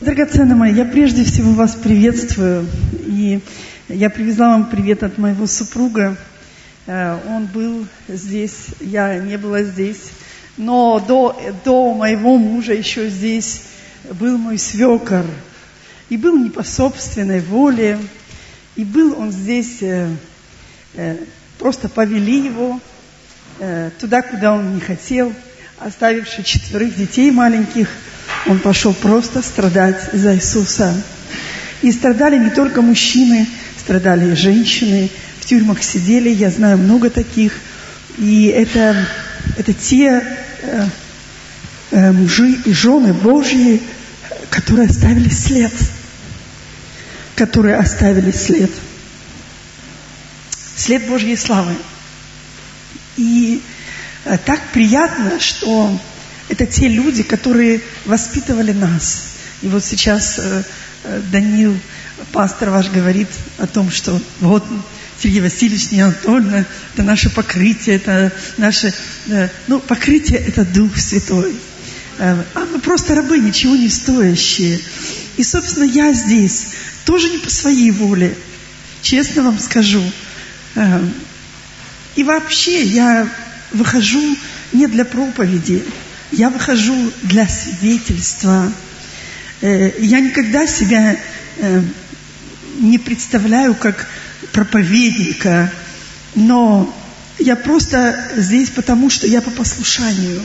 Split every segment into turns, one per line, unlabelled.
Драгоценные мои, я прежде всего вас приветствую. И я привезла вам привет от моего супруга. Э, он был здесь, я не была здесь. Но до, до моего мужа еще здесь был мой свекор. И был не по собственной воле. И был он здесь, э, э, просто повели его туда, куда он не хотел, оставивший четверых детей маленьких – он пошел просто страдать за Иисуса. И страдали не только мужчины, страдали и женщины. В тюрьмах сидели, я знаю много таких. И это, это те э, э, мужи и жены Божьи, которые оставили след. Которые оставили след. След Божьей славы. И э, так приятно, что это те люди, которые воспитывали нас. И вот сейчас э, э, Данил, пастор ваш, говорит о том, что вот Сергей Васильевич, не Анатольевна, это наше покрытие, это наше... Э, ну, покрытие – это Дух Святой. А мы просто рабы, ничего не стоящие. И, собственно, я здесь тоже не по своей воле. Честно вам скажу. Э, и вообще я выхожу не для проповеди, я выхожу для свидетельства. Э, я никогда себя э, не представляю как проповедника, но я просто здесь потому, что я по послушанию.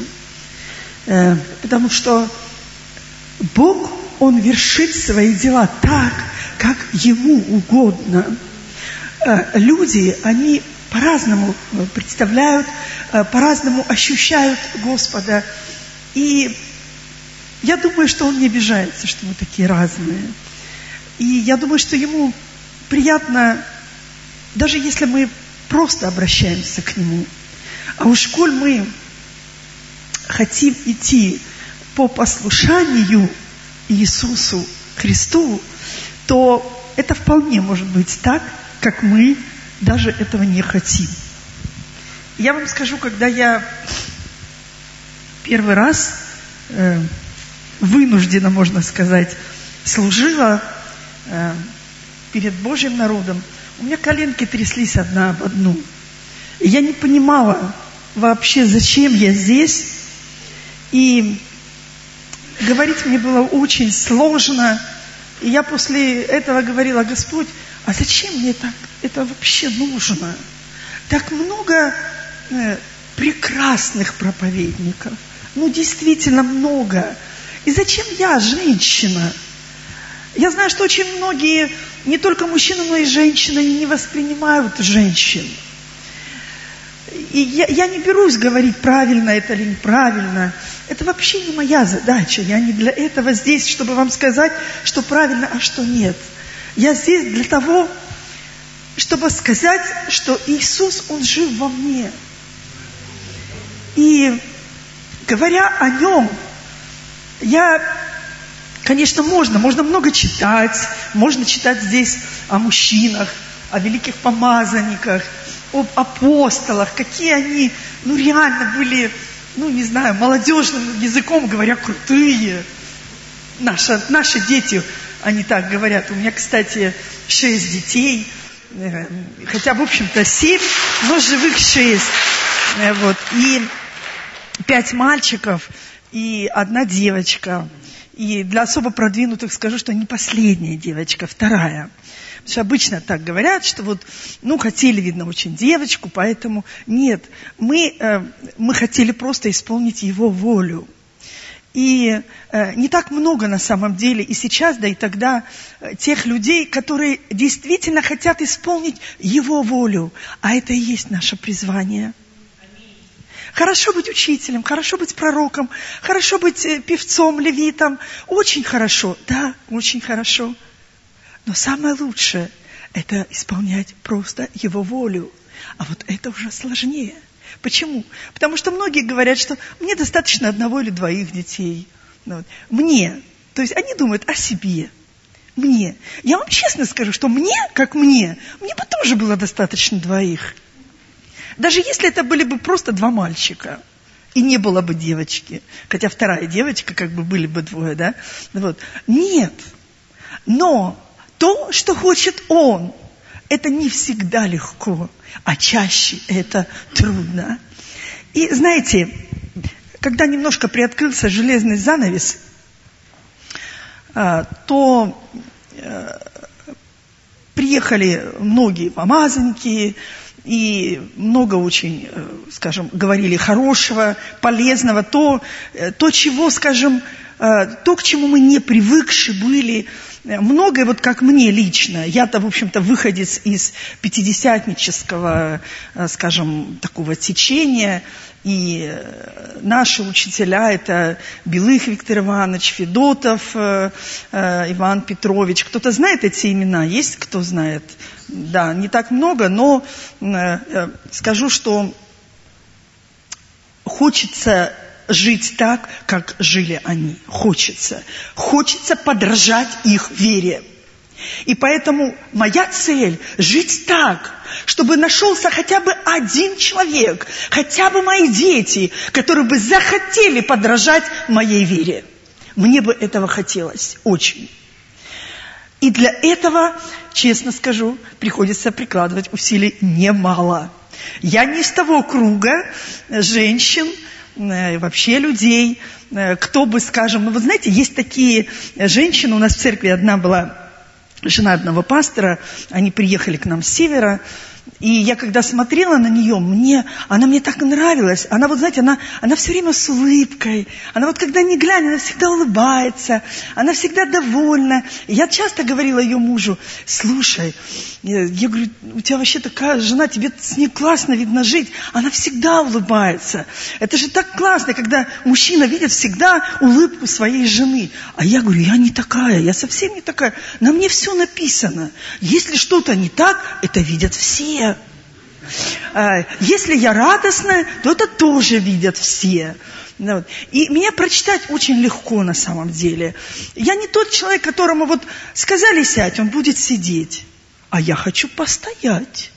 Э, потому что Бог, Он вершит свои дела так, как Ему угодно. Люди, они по-разному представляют, по-разному ощущают Господа. И я думаю, что он не обижается, что мы такие разные. И я думаю, что ему приятно, даже если мы просто обращаемся к нему. А уж коль мы хотим идти по послушанию Иисусу Христу, то это вполне может быть так, как мы даже этого не хотим. Я вам скажу, когда я первый раз э, вынуждена, можно сказать, служила э, перед Божьим народом, у меня коленки тряслись одна об одну. И я не понимала вообще, зачем я здесь. И говорить мне было очень сложно. И я после этого говорила, Господь, а зачем мне так это вообще нужно? Так много э, прекрасных проповедников – ну, действительно много. И зачем я, женщина? Я знаю, что очень многие, не только мужчины, но и женщины, не воспринимают женщин. И я, я не берусь говорить, правильно это или неправильно. Это вообще не моя задача. Я не для этого здесь, чтобы вам сказать, что правильно, а что нет. Я здесь для того, чтобы сказать, что Иисус, Он жив во мне. И говоря о нем, я, конечно, можно, можно много читать, можно читать здесь о мужчинах, о великих помазанниках, об апостолах, какие они, ну, реально были, ну, не знаю, молодежным языком говоря, крутые. Наши, наши дети, они так говорят. У меня, кстати, шесть детей, э, хотя, в общем-то, семь, но живых шесть. Э, вот. И пять мальчиков и одна девочка. И для особо продвинутых скажу, что не последняя девочка, вторая. Потому что обычно так говорят, что вот, ну, хотели, видно, очень девочку, поэтому нет. Мы, э, мы хотели просто исполнить его волю. И э, не так много на самом деле и сейчас, да и тогда э, тех людей, которые действительно хотят исполнить его волю. А это и есть наше призвание – Хорошо быть учителем, хорошо быть пророком, хорошо быть э, певцом, левитом. Очень хорошо, да, очень хорошо. Но самое лучшее – это исполнять просто Его волю. А вот это уже сложнее. Почему? Потому что многие говорят, что мне достаточно одного или двоих детей. Ну вот. Мне. То есть они думают о себе. Мне. Я вам честно скажу, что мне, как мне, мне бы тоже было достаточно двоих. Даже если это были бы просто два мальчика. и не было бы девочки. Хотя вторая девочка, как бы были бы двое, да? Вот. Нет. Но то, что хочет он, это не всегда легко, а чаще это трудно. И знаете, когда немножко приоткрылся железный занавес, а, то э, приехали многие помазанники, и много очень, э, скажем, говорили хорошего, полезного, то, э, то чего, скажем, то, к чему мы не привыкши были, многое, вот как мне лично, я-то, в общем-то, выходец из пятидесятнического, скажем, такого течения, и э, наши учителя – это Белых Виктор Иванович, Федотов э, э, Иван Петрович. Кто-то знает эти имена? Есть кто знает? Да, не так много, но скажу, что хочется жить так, как жили они. Хочется. Хочется подражать их вере. И поэтому моя цель – жить так, чтобы нашелся хотя бы один человек, хотя бы мои дети, которые бы захотели подражать моей вере. Мне бы этого хотелось очень. И для этого, честно скажу, приходится прикладывать усилий немало. Я не из того круга женщин, вообще людей, э, кто бы, скажем, ну вы знаете, есть такие женщины, у нас в церкви одна была жена одного пастора, они приехали к нам с севера, и я когда смотрела на нее, мне, она мне так нравилась. Она вот, знаете, она, она все время с улыбкой. Она вот когда не глянь, она всегда улыбается. Она всегда довольна. И я часто говорила ее мужу, слушай, я, я говорю, у тебя вообще такая жена, тебе с ней классно видно жить. Она всегда улыбается. Это же так классно, когда мужчина видит всегда улыбку своей жены. А я говорю, я не такая, я совсем не такая. На мне все написано. Если что-то не так, это видят все. А, если я радостная, то это тоже видят все. Ну И меня прочитать очень легко на самом деле. Я не тот человек, которому вот сказали сядь, он будет сидеть. А я хочу постоять.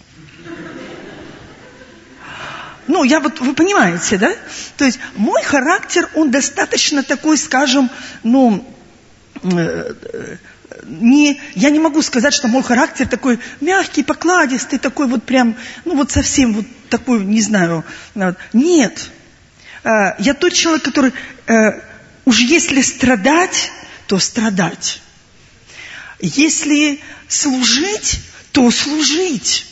Ну, я вот, вы понимаете, да? То есть мой характер, он достаточно такой, скажем, ну, э, не, я не могу сказать, что мой характер такой мягкий, покладистый, такой вот прям, ну вот совсем вот такой, не знаю. Нет. А, я тот человек, который э, уж если страдать, то страдать. Если служить, то служить.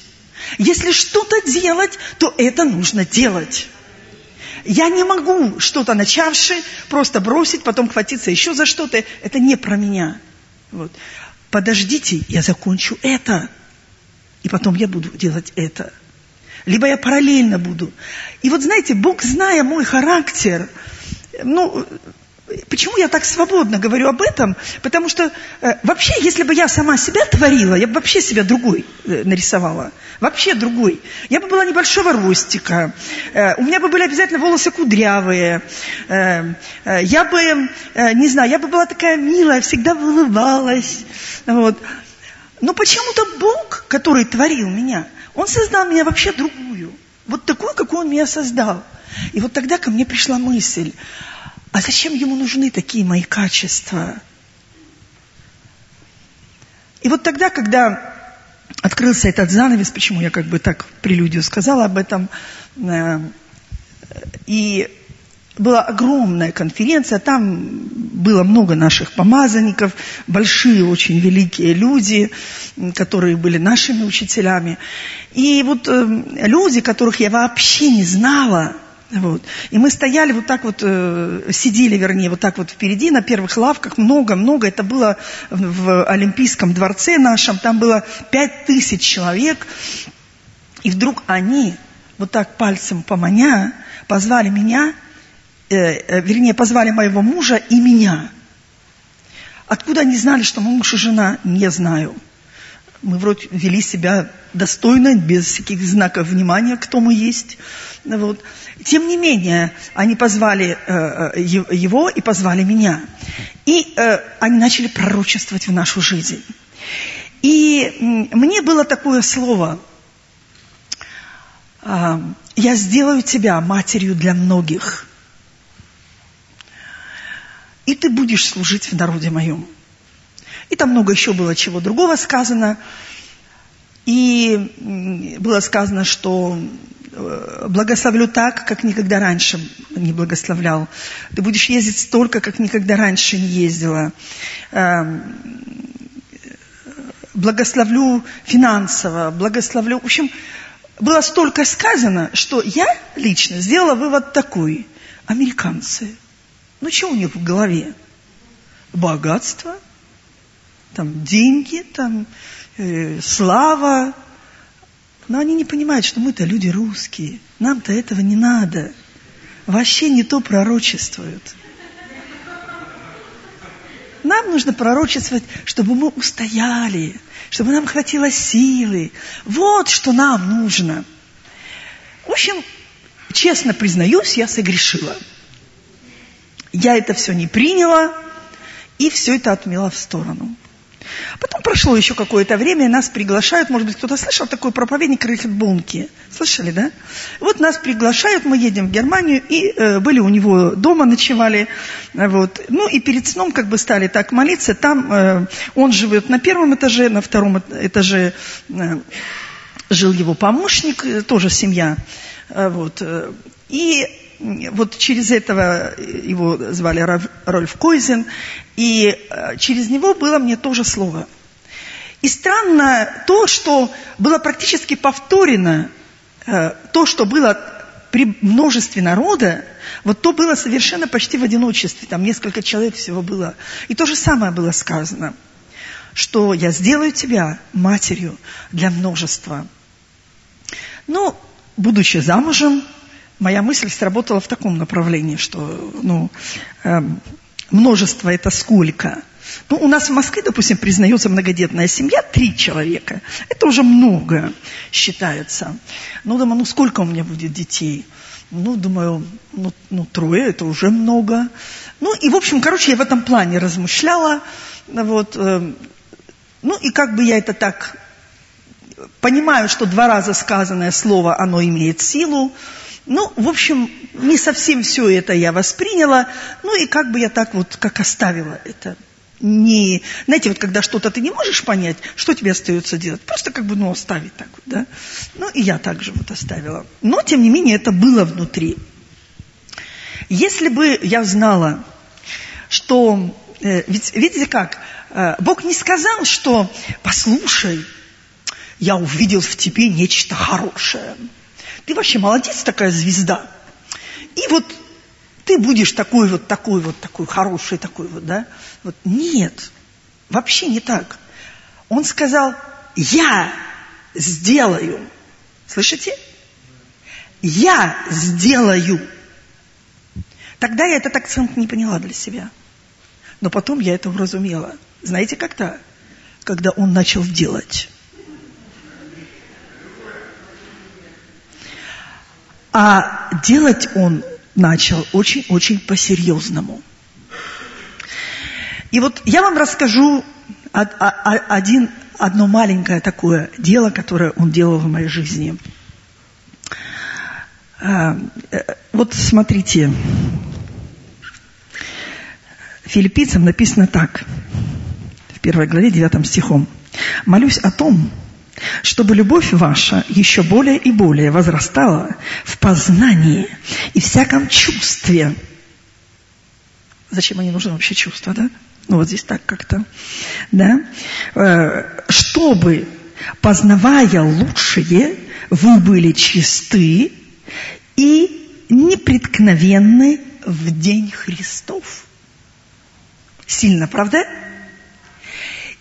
Если что-то делать, то это нужно делать. Я не могу что-то начавши просто бросить, потом хватиться еще за что-то. Это не про меня. Вот. Подождите, я закончу это, и потом я буду делать это. Либо я параллельно буду. И вот знаете, Бог, зная мой характер, ну, Почему я так свободно говорю об этом? Потому что э, вообще, если бы я сама себя творила, я бы вообще себя другой э, нарисовала. Вообще другой. Я бы была небольшого ростика. Э, у меня бы были обязательно волосы кудрявые. Э, э, я бы, э, не знаю, я бы была такая милая, всегда улыбалась. Вот. Но почему-то Бог, который творил меня, Он создал меня вообще другую. Вот такую, какую Он меня создал. И вот тогда ко мне пришла мысль, а зачем ему нужны такие мои качества? И вот тогда, когда открылся этот занавес, почему я как бы так прелюдию сказала об этом, э, и была огромная конференция, там было много наших помазанников, большие, очень великие люди, которые были нашими учителями. И вот э, люди, которых я вообще не знала, вот. И мы стояли вот так вот, э, сидели, вернее, вот так вот впереди, на первых лавках, много-много. Это было в Олимпийском дворце нашем, там было пять тысяч человек. И вдруг они, вот так пальцем поманя, позвали меня, э, э, вернее, позвали моего мужа и меня. Откуда они знали, что мы муж и жена, не знаю. Мы вроде вели себя достойно, без всяких знаков внимания, кто мы есть. Вот. Тем не менее, они позвали э, э его и позвали меня. И э, они начали пророчествовать в нашу жизнь. И мне было такое слово, э, я сделаю тебя матерью для многих. и ты будешь служить в народе моем. И там много еще было чего другого сказано. И было сказано, что э, благословлю так, как никогда раньше не благословлял. Ты будешь ездить столько, как никогда раньше не ездила. Эм, благословлю финансово, благословлю... В общем, было столько сказано, что я лично сделала вывод такой. Американцы, ну что у них в голове? Богатство, там деньги, там э, слава. Но они не понимают, что мы-то люди русские. Нам-то этого не надо. Вообще не то пророчествуют. Нам нужно пророчествовать, чтобы мы устояли, чтобы нам хватило силы. Вот что нам нужно. В общем, честно признаюсь, я согрешила. Я это все не приняла и все это отмела в сторону. Потом прошло еще какое-то время, нас приглашают, может быть, кто-то слышал такой проповедник Рихард Бунки. Слышали, да? Вот нас приглашают, мы едем в Германию, и э, были у него дома, ночевали. Вот. Ну и перед сном как бы стали так молиться. Там э, он живет на первом этаже, на втором этаже э, жил его помощник, э, тоже семья. Э, вот. И вот через этого его звали Рольф Койзен, и э, через него было мне тоже слово. И странно то, что было практически повторено, э, то, что было при множестве народа, вот то было совершенно почти в одиночестве, там несколько человек всего было. И то же самое было сказано, что я сделаю тебя матерью для множества. Ну, будучи замужем, моя мысль сработала в таком направлении, что ну, э, множество это сколько? Ну, у нас в Москве, допустим, признается многодетная семья, три человека. Это уже много считается. Ну, думаю, ну сколько у меня будет детей? Ну, думаю, ну, ну трое, это уже много. Ну, и, в общем, короче, я в этом плане размышляла. Вот, э, ну, и как бы я это так понимаю, что два раза сказанное слово, оно имеет силу. Ну, в общем, не совсем все это я восприняла, ну и как бы я так вот, как оставила это. Не, знаете, вот когда что-то ты не можешь понять, что тебе остается делать? Просто как бы, ну, оставить так вот, да? Ну, и я также вот оставила. Но, тем не менее, это было внутри. Если бы я знала, что... Э, ведь, видите как? Э, Бог не сказал, что, послушай, я увидел в тебе нечто хорошее ты вообще молодец, такая звезда. И вот ты будешь такой вот, такой вот, такой хороший, такой вот, да? Вот нет, вообще не так. Он сказал, я сделаю. Слышите? Я сделаю. Тогда я этот акцент не поняла для себя. Но потом я это уразумела. Знаете, когда? Когда он начал делать. А делать он начал очень-очень по-серьезному. И вот я вам расскажу один, одно маленькое такое дело, которое он делал в моей жизни. А, э, вот смотрите, филиппийцам написано так, в первой главе, девятым стихом. «Молюсь о том, чтобы любовь ваша еще более и более возрастала в познании и всяком чувстве. Зачем они нужны вообще чувства, да? Ну вот здесь так как-то, да? Э, чтобы, познавая лучшее, вы были чисты и непреткновенны в день Христов. Сильно, правда?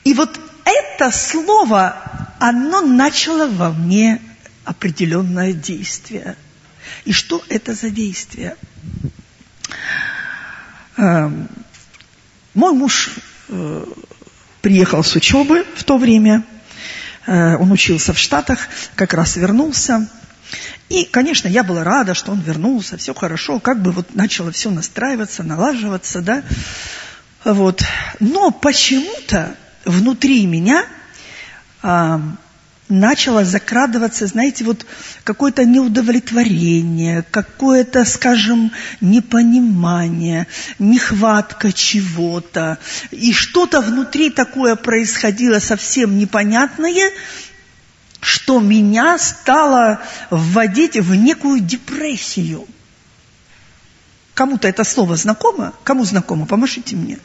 И вот это слово оно начало во мне определенное действие. И что это за действие? Эм, мой муж э, приехал с учебы в то время, э, он учился в Штатах, как раз вернулся. И, конечно, я была рада, что он вернулся, все хорошо, как бы вот начало все настраиваться, налаживаться, да. Вот. Но почему-то внутри меня начало закрадываться, знаете, вот какое-то неудовлетворение, какое-то, скажем, непонимание, нехватка чего-то. И что-то внутри такое происходило совсем непонятное, что меня стало вводить в некую депрессию. Кому-то это слово знакомо? Кому знакомо? Помашите мне.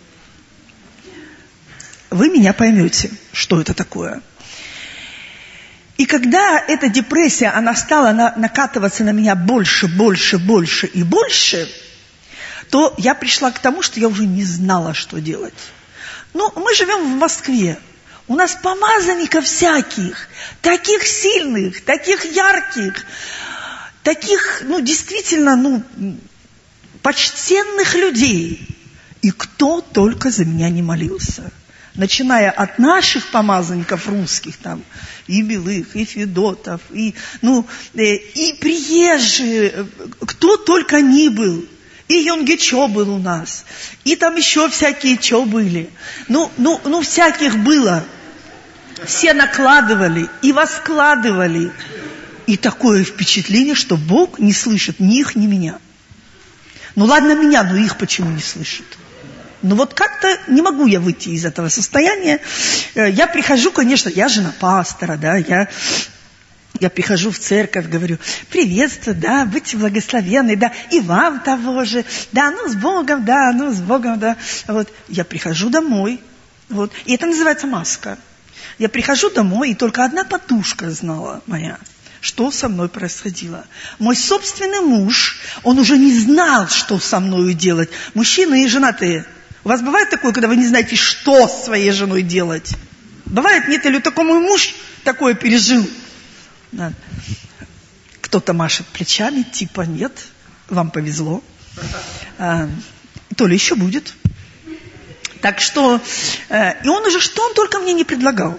Вы меня поймете, что это такое. И когда эта депрессия, она стала на, накатываться на меня больше, больше, больше и больше, то я пришла к тому, что я уже не знала, что делать. Ну, мы живем в Москве. У нас помазанников всяких, таких сильных, таких ярких, таких, ну, действительно, ну, почтенных людей. И кто только за меня не молился – начиная от наших помазанников русских, там, и Белых, и Федотов, и, ну, э, и приезжие, кто только ни был. И Йонгичо был у нас, и там еще всякие чо были. Ну, ну, ну, всяких было. Все накладывали и воскладывали. И такое впечатление, что Бог не слышит ни их, ни меня. Ну ладно меня, но их почему не слышит? Но вот как-то не могу я выйти из этого состояния. Э, я прихожу, конечно, я жена пастора, да, я я прихожу в церковь, говорю, приветствую, да, будьте благословенны, да, и вам того же, да, ну с Богом, да, ну с Богом, да. Вот, я прихожу домой, вот, и это называется маска. Я прихожу домой, и только одна подушка знала моя, что со мной происходило. Мой собственный муж, он уже не знал, что со мной делать. Мужчины и женатые – у вас бывает такое, когда вы не знаете, что с своей женой делать? Бывает, нет, или такой мой муж такое пережил? Да. Кто-то машет плечами, типа нет, вам повезло. А, то ли еще будет. Так что, э, и он уже, что он только мне не предлагал.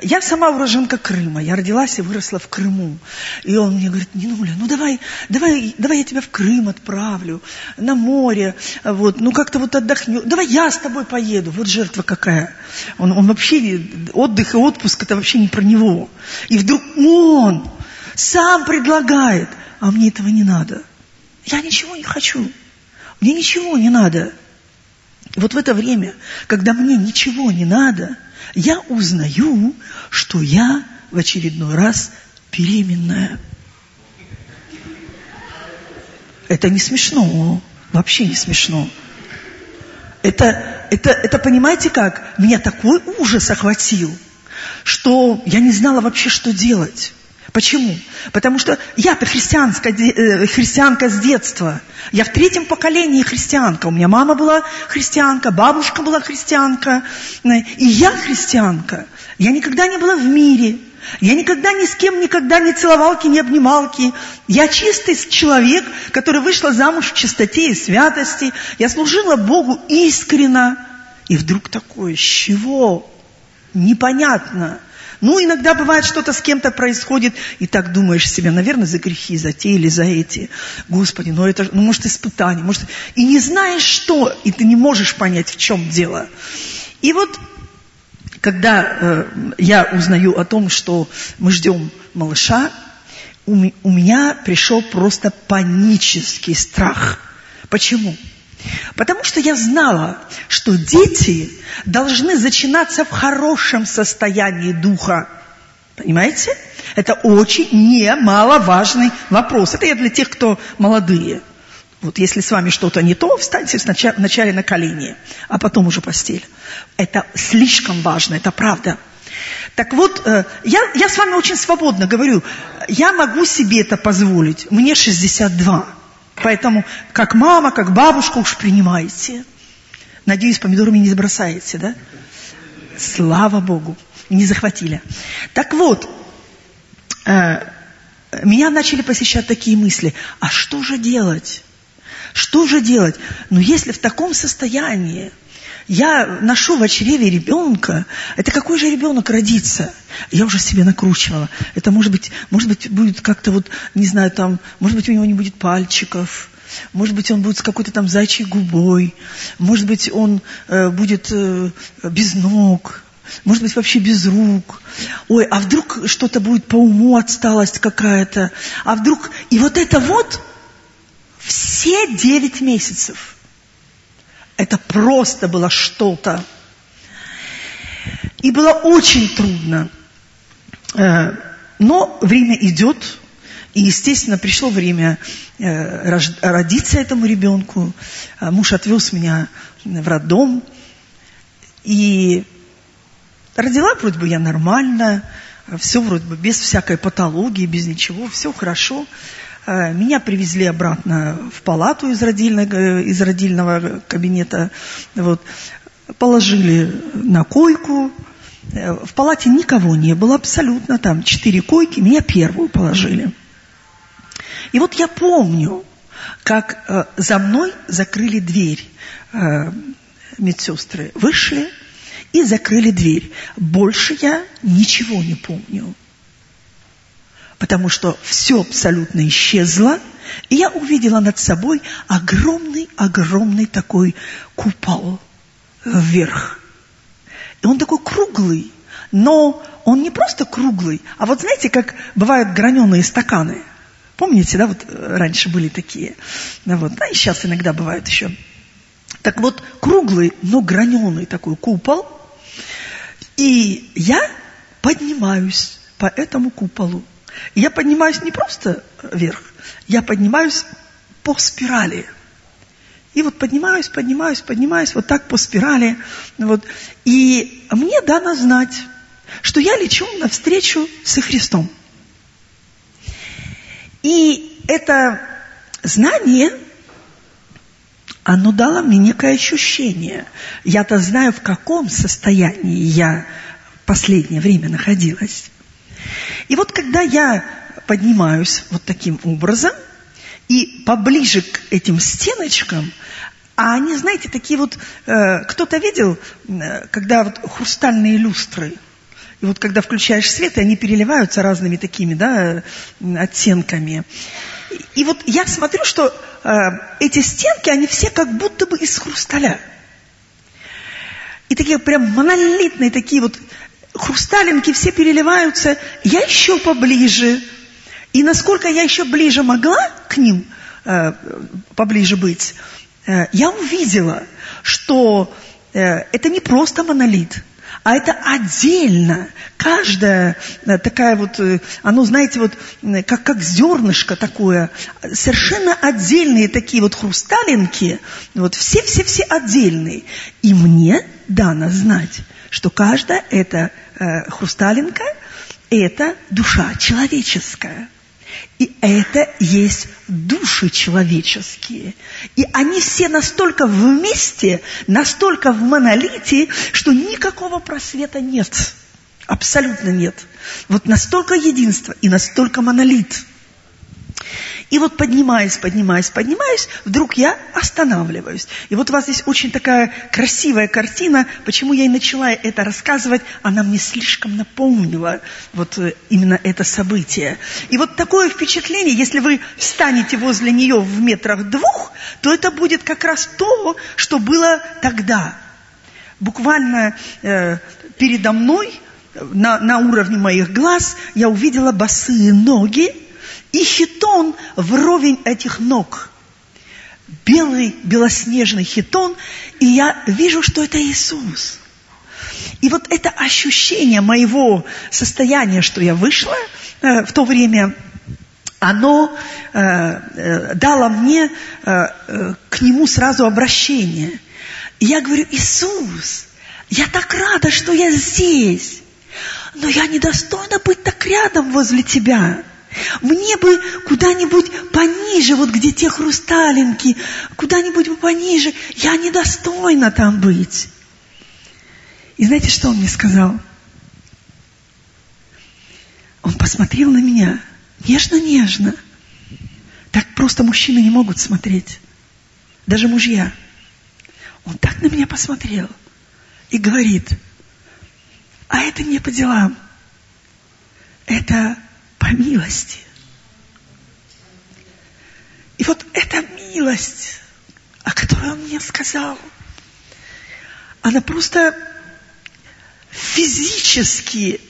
Я сама уроженка Крыма, я родилась и выросла в Крыму. И он мне говорит, Нинуля, ну давай, давай, давай я тебя в Крым отправлю, на море, вот, ну как-то вот отдохнем, давай я с тобой поеду, вот жертва какая. Он, он вообще, отдых и отпуск, это вообще не про него. И вдруг он сам предлагает, а мне этого не надо. Я ничего не хочу, мне ничего не надо. Вот в это время, когда мне ничего не надо – я узнаю, что я в очередной раз беременная. Это не смешно, вообще не смешно. Это, это, это понимаете как? Меня такой ужас охватил, что я не знала вообще, что делать. Почему? Потому что я-то христианка, э, христианка с детства. Я в третьем поколении христианка. У меня мама была христианка, бабушка была христианка. И я христианка. Я никогда не была в мире. Я никогда ни с кем никогда не целовалки, не обнималки. Я чистый человек, который вышла замуж в чистоте и святости. Я служила Богу искренно. И вдруг такое, с чего? Непонятно. Ну, иногда бывает, что-то с кем-то происходит, и так думаешь себе, наверное, за грехи, за те или за эти. Господи, ну это, ну может испытание, может... И не знаешь что, и ты не можешь понять, в чем дело. И вот, когда э, я узнаю о том, что мы ждем малыша, у, у меня пришел просто панический страх. Почему? Потому что я знала, что дети должны зачинаться в хорошем состоянии духа. Понимаете? Это очень немаловажный вопрос. Это я для тех, кто молодые. Вот если с вами что-то не то, встаньте вначале на колени, а потом уже постель. Это слишком важно, это правда. Так вот, э, я, я с вами очень свободно говорю, я могу себе это позволить. Мне 62. Поэтому как мама, как бабушка уж принимайте. Надеюсь, помидорами не забросаете, да? Слава Богу, не захватили. Так вот, э, меня начали посещать такие мысли. А что же делать? Что же делать? Ну, если в таком состоянии я ношу в чреве ребенка, это какой же ребенок родится? Я уже себе накручивала. Это может быть, может быть, будет как-то вот, не знаю, там, может быть, у него не будет пальчиков, может быть, он будет с какой-то там зайчьей губой, может быть, он э, будет э, без ног, может быть, вообще без рук. Ой, а вдруг что-то будет по уму, отсталость какая-то. А вдруг... И вот это вот все девять месяцев. Это просто было что-то. И было очень трудно. Э, но время идет, и, естественно, пришло время э, родиться этому ребенку. Э, муж отвез меня в роддом. И родила вроде бы я нормально, все вроде бы без всякой патологии, без ничего, все хорошо. Меня привезли обратно в палату из родильного, из родильного кабинета. Вот. Положили на койку, Э, в палате никого не было абсолютно, там четыре койки, меня первую положили. И вот я помню, как э, за мной закрыли дверь э, медсестры. Вышли и закрыли дверь. Больше я ничего не помню. Потому что все абсолютно исчезло, и я увидела над собой огромный-огромный такой купол вверх. И он такой круглый, но он не просто круглый, а вот знаете, как бывают граненые стаканы. Помните, да, вот э, раньше были такие. Да, вот, да, и сейчас иногда бывают еще. Так вот, круглый, но граненый такой купол. И я поднимаюсь по этому куполу. Я поднимаюсь не просто вверх, я поднимаюсь по спирали – и вот поднимаюсь, поднимаюсь, поднимаюсь, вот так по спирали. Вот. И мне дано знать, что я лечу навстречу со Христом. И это знание, оно дало мне некое ощущение. Я-то знаю, в каком состоянии я в последнее время находилась. И вот когда я поднимаюсь вот таким образом – и поближе к этим стеночкам, а они, знаете, такие вот, э, кто-то видел, э, когда вот хрустальные люстры, и вот когда включаешь свет, и они переливаются разными такими, да, оттенками. И, и вот я смотрю, что э, эти стенки, они все как будто бы из хрусталя. И такие прям монолитные, такие вот хрусталинки все переливаются. Я еще поближе, и насколько я еще ближе могла к ним, э, поближе быть, э, я увидела, что э, это не просто монолит, а это отдельно. Каждая э, такая вот, э, оно, знаете, вот как, как зернышко такое, совершенно отдельные такие вот хрусталинки, вот все-все-все отдельные. И мне дано знать, что каждая эта э, хрусталинка – это душа человеческая. И это есть души человеческие. И они все настолько вместе, настолько в монолите, что никакого просвета нет. Абсолютно нет. Вот настолько единство и настолько монолит. И вот поднимаясь, поднимаясь, поднимаясь, вдруг я останавливаюсь. И вот у вас здесь очень такая красивая картина. Почему я и начала это рассказывать? Она мне слишком напомнила вот э, именно это событие. И вот такое впечатление, если вы встанете возле нее в метрах двух, то это будет как раз то, что было тогда. Буквально э, передо мной, на, на уровне моих глаз, я увидела босые ноги, и хитон вровень этих ног. Белый, белоснежный хитон, и я вижу, что это Иисус. И вот это ощущение моего состояния, что я вышла э, в то время, оно э, э, дало мне э, э, к нему сразу обращение. И я говорю, Иисус, я так рада, что я здесь, но я недостойна быть так рядом возле Тебя. Мне бы куда-нибудь пониже, вот где те хрусталинки, куда-нибудь пониже. Я недостойна там быть. И знаете, что он мне сказал? Он посмотрел на меня нежно-нежно. Так просто мужчины не могут смотреть. Даже мужья. Он так на меня посмотрел и говорит, а это не по делам. Это по милости. И вот эта милость, о которой он мне сказал, она просто физически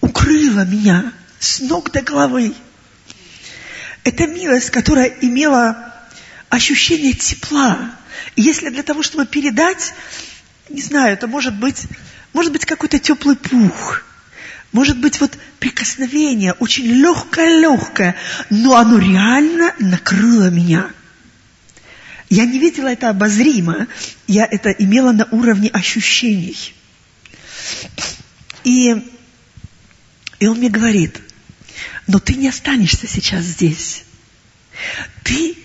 укрыла меня с ног до головы. Это милость, которая имела ощущение тепла. И если для того, чтобы передать, не знаю, это может быть, может быть какой-то теплый пух, может быть вот прикосновение, очень легкое-легкое, но оно реально накрыло меня. Я не видела это обозримо, я это имела на уровне ощущений. И, и он мне говорит, но ты не останешься сейчас здесь. Ты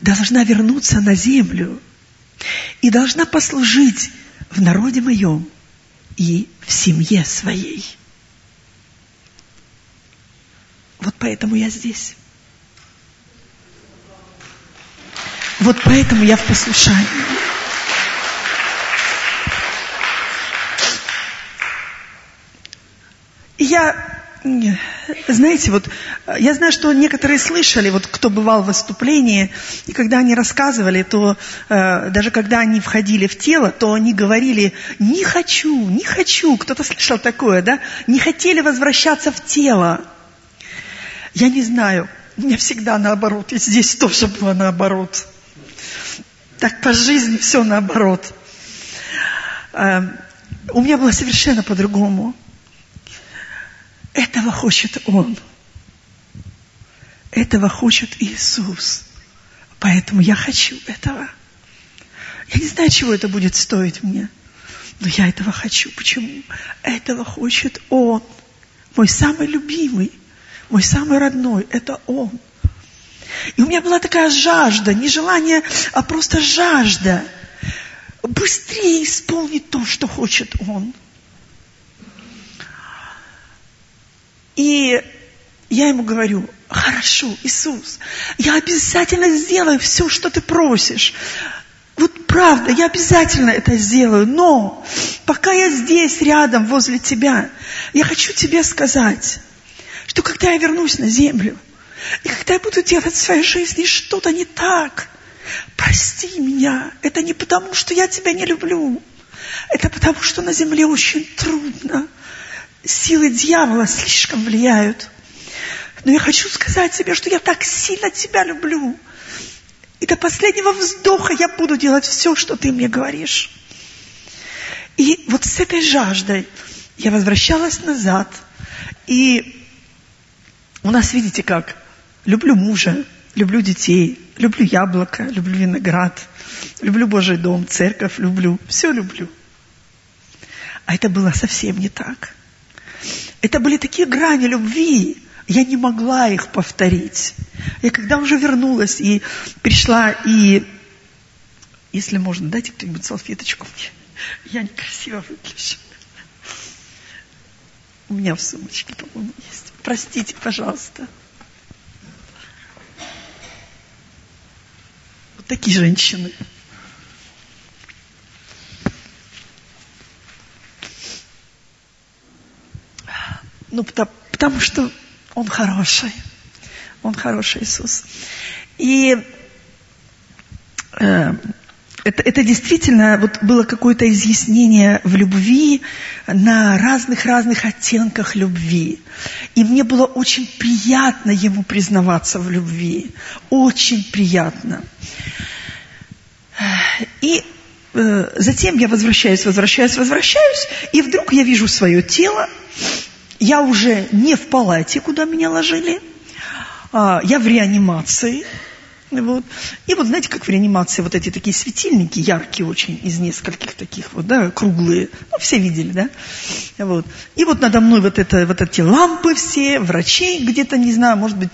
должна вернуться на землю и должна послужить в народе моем и в семье своей. Вот поэтому я здесь. Вот поэтому я в послушании. Я знаете, вот я знаю, что некоторые слышали, вот кто бывал в выступлении, и когда они рассказывали, то э, даже когда они входили в тело, то они говорили, не хочу, не хочу. Кто-то слышал такое, да? Не хотели возвращаться в тело. Я не знаю, у меня всегда наоборот, и здесь тоже было наоборот. Так по жизни все наоборот. Э, у меня было совершенно по-другому. Этого хочет Он. Этого хочет Иисус. Поэтому я хочу этого. Я не знаю, чего это будет стоить мне. Но я этого хочу. Почему? Этого хочет Он. Мой самый любимый, мой самый родной, это Он. И у меня была такая жажда, не желание, а просто жажда быстрее исполнить то, что хочет Он. И я ему говорю, хорошо, Иисус, я обязательно сделаю все, что ты просишь. Вот правда, я обязательно это сделаю, но пока я здесь, рядом, возле тебя, я хочу тебе сказать, что когда я вернусь на землю, и когда я буду делать в своей жизни что-то не так, прости меня. Это не потому, что я тебя не люблю. Это потому, что на земле очень трудно силы дьявола слишком влияют. Но я хочу сказать тебе, что я так сильно тебя люблю. И до последнего вздоха я буду делать все, что ты мне говоришь. И вот с этой жаждой я возвращалась назад. И у нас, видите как, люблю мужа, люблю детей, люблю яблоко, люблю виноград, люблю Божий дом, церковь люблю, все люблю. А это было совсем не так. Это были такие грани любви, я не могла их повторить. Я когда уже вернулась и пришла, и если можно, дайте кто-нибудь салфеточку мне. Я некрасиво выгляжу. У меня в сумочке, по-моему, есть. Простите, пожалуйста. Вот такие женщины. Ну, потому, потому что Он хороший. Он хороший Иисус. И э, это, это действительно вот было какое-то изъяснение в любви на разных-разных оттенках любви. И мне было очень приятно ему признаваться в любви. Очень приятно. И э, затем я возвращаюсь, возвращаюсь, возвращаюсь, и вдруг я вижу свое тело, я уже не в палате, куда меня ложили, а, я в реанимации. Вот. И вот знаете, как в реанимации вот эти такие светильники, яркие очень, из нескольких таких вот, да, круглые, ну, все видели, да, вот. И вот надо мной вот, это, вот эти лампы все, врачей где-то, не знаю, может быть,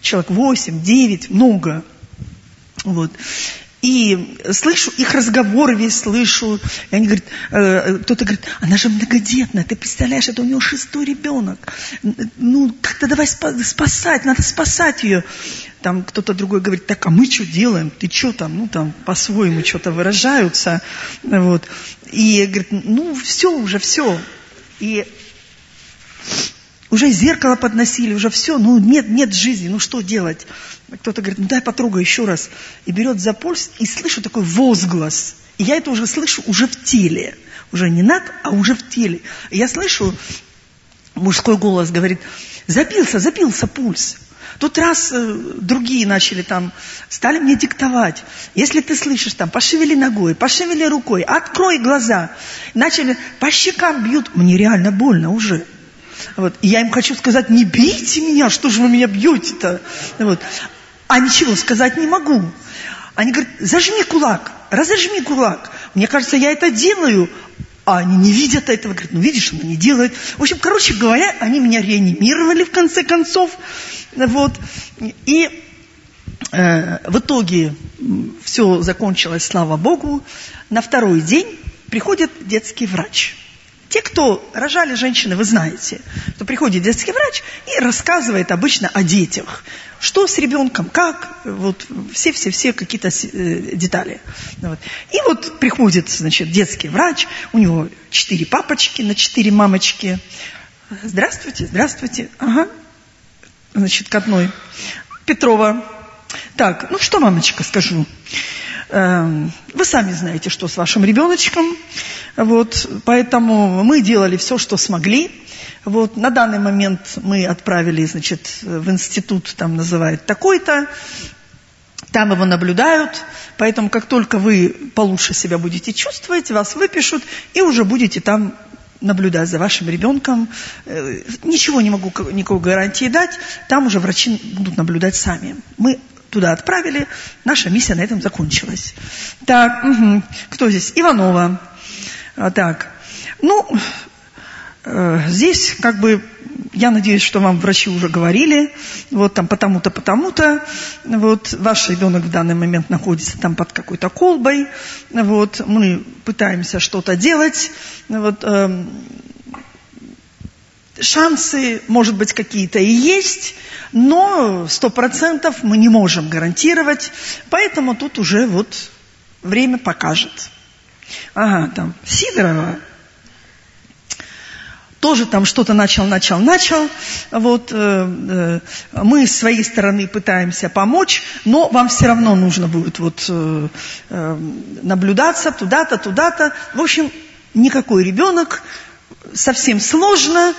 человек восемь, девять, много, вот. И слышу их разговоры весь слышу. И они говорят, э, кто-то говорит, она же многодетная, ты представляешь, это у нее шестой ребенок. Ну, как-то давай спасать, надо спасать ее. Там кто-то другой говорит, так, а мы что делаем? Ты что там? Ну, там по-своему что-то выражаются. Вот. И говорит, ну, все уже, все. И Уже зеркало подносили, уже все, ну нет, нет жизни, ну что делать? Кто-то говорит, ну дай потрогай еще раз. И берет за пульс, и слышу такой возглас. И я это уже слышу уже в теле. Уже не над, а уже в теле. И я слышу, мужской голос говорит, забился, забился пульс. Тут раз э, другие начали там, стали мне диктовать. Если ты слышишь там, пошевели ногой, пошевели рукой, открой глаза. Начали, по щекам бьют. Мне реально больно уже. Вот. И я им хочу сказать, не бейте меня, что же вы меня бьете-то? Вот. А ничего сказать не могу. Они говорят, зажми кулак, разожми кулак. Мне кажется, я это делаю, а они не видят этого. Говорят, ну видишь, она не делает. В общем, короче говоря, они меня реанимировали в конце концов. Вот. И э, в итоге все закончилось, слава Богу. На второй день приходит детский врач. Те, кто рожали женщины, вы знаете, что приходит детский врач и рассказывает обычно о детях. Что с ребенком, как, вот все-все-все какие-то э, детали. Вот. И вот приходит, значит, детский врач, у него четыре папочки на четыре мамочки. Здравствуйте, здравствуйте. Ага. Значит, к одной. Петрова. Так, ну что, мамочка, скажу. Эм, вы сами знаете, что с вашим ребеночком. Вот, поэтому мы делали все, что смогли. Вот, на данный момент мы отправили значит, в институт, там называют такой-то, там его наблюдают, поэтому как только вы получше себя будете чувствовать, вас выпишут, и уже будете там наблюдать за вашим ребенком. Э, ничего не могу никакой гарантии дать, там уже врачи будут наблюдать сами. Мы туда отправили, наша миссия на этом закончилась. Так, угу. кто здесь? Иванова. А, так, ну, э, здесь как бы, я надеюсь, что вам врачи уже говорили, вот там потому-то, потому-то, вот ваш ребенок в данный момент находится там под какой-то колбой, вот мы пытаемся что-то делать, вот э, шансы, может быть, какие-то и есть, но сто процентов мы не можем гарантировать, поэтому тут уже вот время покажет. Ага, там Сидорова тоже там что-то начал, начал, начал. Вот, э, э, мы с своей стороны пытаемся помочь, но вам все равно нужно будет вот, э, э, наблюдаться туда-то, туда-то. В общем, никакой ребенок совсем сложно.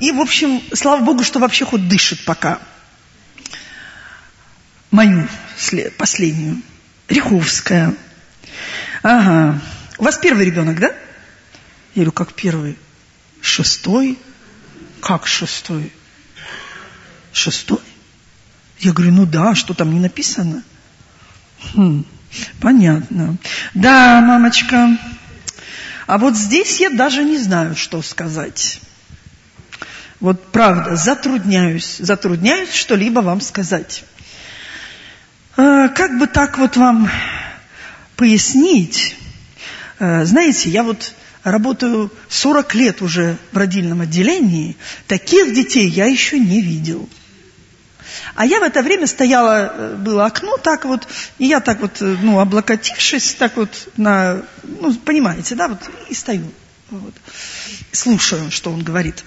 И, в общем, слава Богу, что вообще хоть дышит пока. Мою последнюю. Риховская. Ага. У вас первый ребенок, да? Я говорю, как первый? Шестой? Как шестой? Шестой? Я говорю, ну да, что там не написано? Хм, понятно. Да, мамочка, а вот здесь я даже не знаю, что сказать. Вот правда, затрудняюсь, затрудняюсь что-либо вам сказать. А, как бы так вот вам пояснить? А, знаете, я вот работаю 40 лет уже в родильном отделении, таких детей я еще не видел. А я в это время стояла, э, было окно так вот, и я так вот, э, ну, облокотившись, так вот на, ну, понимаете, да, вот, и стою, вот, слушаю, что он говорит.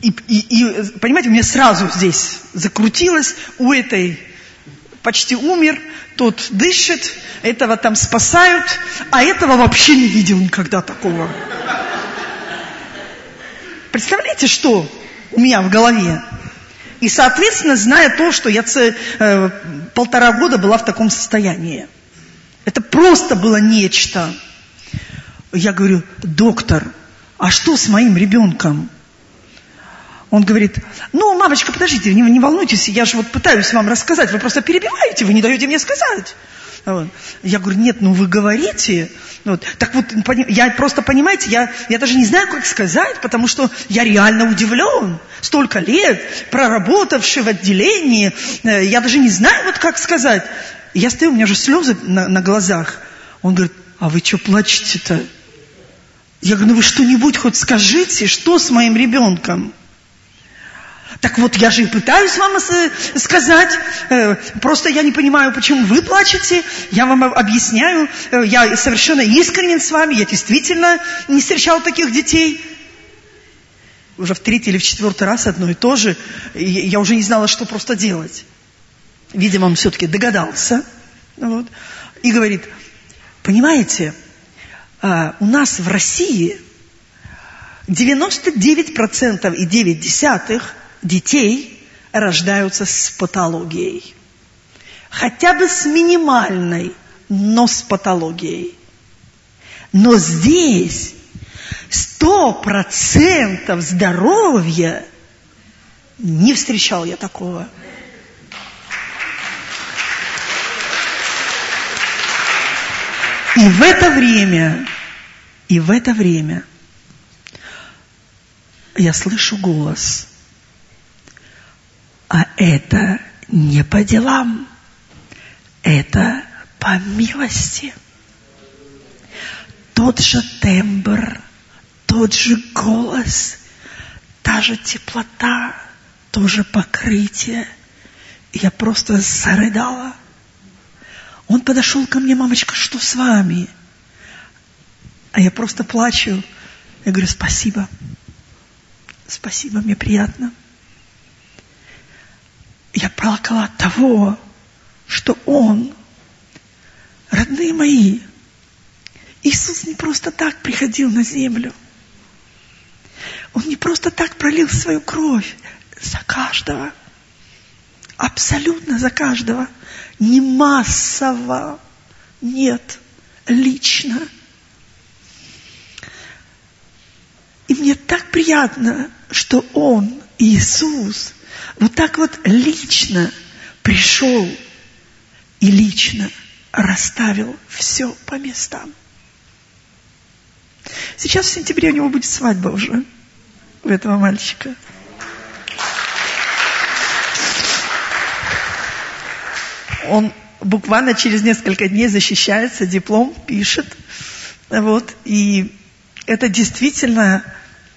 И, и, и, понимаете, у меня сразу здесь закрутилось, у этой почти умер, тот дышит, этого там спасают, а этого вообще не видел никогда такого. Представляете, что у меня в голове? И, соответственно, зная то, что я ц... э, полтора года была в таком состоянии. Это просто было нечто. Я говорю, доктор, а что с моим ребенком? Он говорит, ну, мамочка, подождите, не, не волнуйтесь, я же вот пытаюсь вам рассказать, вы просто перебиваете, вы не даете мне сказать. Вот. Я говорю, нет, ну вы говорите. Вот. Так вот, я просто, понимаете, я, я даже не знаю, как сказать, потому что я реально удивлен. Столько лет, проработавший в отделении, э, я даже не знаю, вот как сказать. Я стою, у меня же слезы на, на глазах. Он говорит, а вы что плачете-то? Я говорю, ну вы что-нибудь хоть скажите, что с моим ребенком? Так вот, я же и пытаюсь вам сказать, э, просто я не понимаю, почему вы плачете, я вам объясняю, э, я совершенно искренен с вами, я действительно не встречал таких детей. уже в третий или в четвертый раз одно и то же. И я уже не знала, что просто делать. Видимо, он все-таки догадался. Вот, и говорит, понимаете, а, у нас в России 99% и 9 десятых детей рождаются с патологией. Хотя бы с минимальной, но с патологией. Но здесь сто процентов здоровья не встречал я такого. И в это время, и в это время я слышу голос. А это не по делам, это по милости. Тот же тембр, тот же голос, та же теплота, то же покрытие. Я просто зарыдала. Он подошел ко мне, мамочка, что с вами? А я просто плачу. Я говорю, спасибо. Спасибо, мне приятно. Я плакала от того, что Он, родные мои, Иисус не просто так приходил на землю. Он не просто так пролил свою кровь за каждого. Абсолютно за каждого не массово, нет, лично. И мне так приятно, что Он, Иисус, вот так вот лично пришел и лично расставил все по местам. Сейчас в сентябре у него будет свадьба уже, у этого мальчика. он буквально через несколько дней защищается, диплом пишет. Вот, и это действительно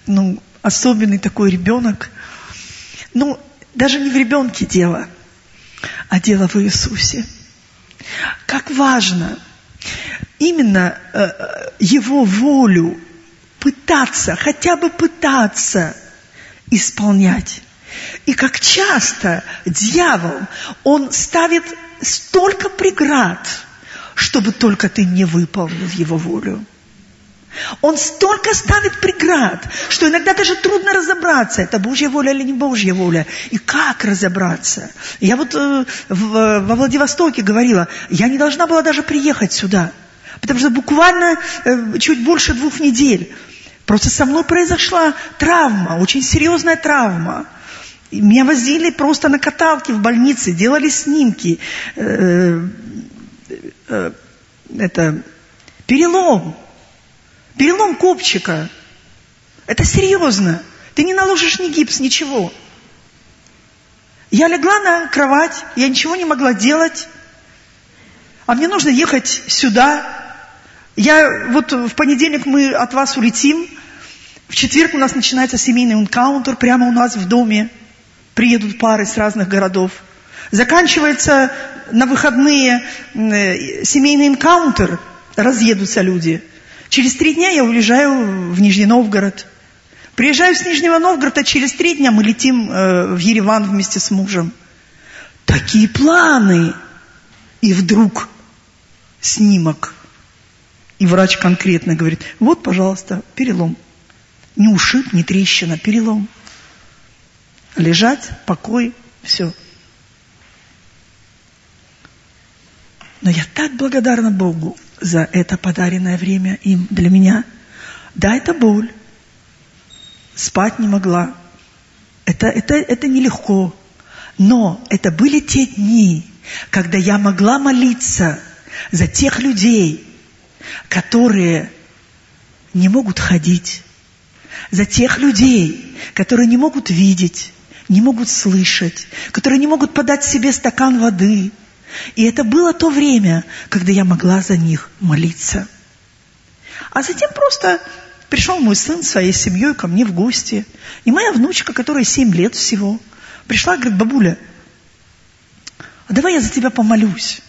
ну, особенный такой ребенок. Ну, даже не в ребенке дело, а дело в Иисусе. Как важно именно э, Его волю пытаться, хотя бы пытаться исполнять. И как часто дьявол, он ставит столько преград, чтобы только ты не выполнил его волю. Он столько ставит преград, что иногда даже трудно разобраться, это Божья воля или не Божья воля. И как разобраться? Я вот э, в, во Владивостоке говорила, я не должна была даже приехать сюда, потому что буквально э, чуть больше двух недель просто со мной произошла травма, очень серьезная травма. Меня возили просто на каталке в больнице, делали снимки. Э, э, это перелом. Перелом копчика. Это серьезно. Ты не наложишь ни гипс, ничего. Я легла на кровать, я ничего не могла делать. А мне нужно ехать сюда. Я вот в понедельник мы от вас улетим. В четверг у нас начинается семейный энкаунтер прямо у нас в доме приедут пары с разных городов. Заканчивается на выходные э, семейный энкаунтер, разъедутся люди. Через три дня я уезжаю в Нижний Новгород. Приезжаю с Нижнего Новгорода, через три дня мы летим э, в Ереван вместе с мужем. Такие планы. И вдруг снимок. И врач конкретно говорит, вот, пожалуйста, перелом. Не ушиб, не трещина, перелом лежать, покой, все. Но я так благодарна Богу за это подаренное время им для меня. Да, это боль. Спать не могла. Это, это, это нелегко. Но это были те дни, когда я могла молиться за тех людей, которые не могут ходить, за тех людей, которые не могут видеть, не могут слышать, которые не могут подать себе стакан воды. И это было то время, когда я могла за них молиться. А затем просто пришел мой сын своей семьей ко мне в гости. И моя внучка, которая семь лет всего, пришла и говорит, бабуля, а давай я за тебя помолюсь.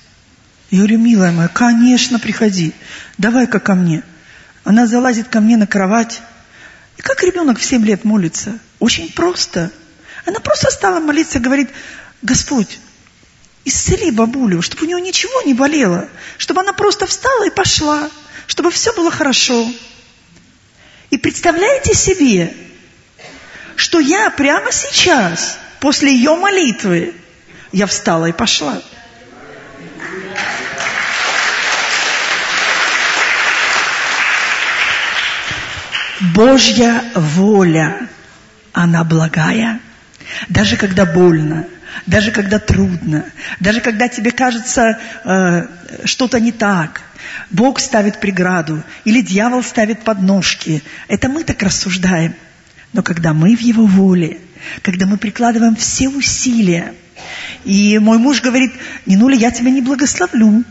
Я говорю, милая моя, конечно, приходи, давай-ка ко мне. Она залазит ко мне на кровать, И как ребенок в 7 лет молится? Очень просто. Она просто стала молиться, говорит, Господь, исцели бабулю, чтобы у нее ничего не болело, чтобы она просто встала и пошла, чтобы все было хорошо. И представляете себе, что я прямо сейчас, после ее молитвы, я встала и пошла. Божья воля, она благая. Даже когда больно, даже когда трудно, даже когда тебе кажется э, что-то не так, Бог ставит преграду или дьявол ставит подножки. Это мы так рассуждаем. Но когда мы в Его воле, когда мы прикладываем все усилия, и мой муж говорит, не Нинуля, я тебя не благословлю.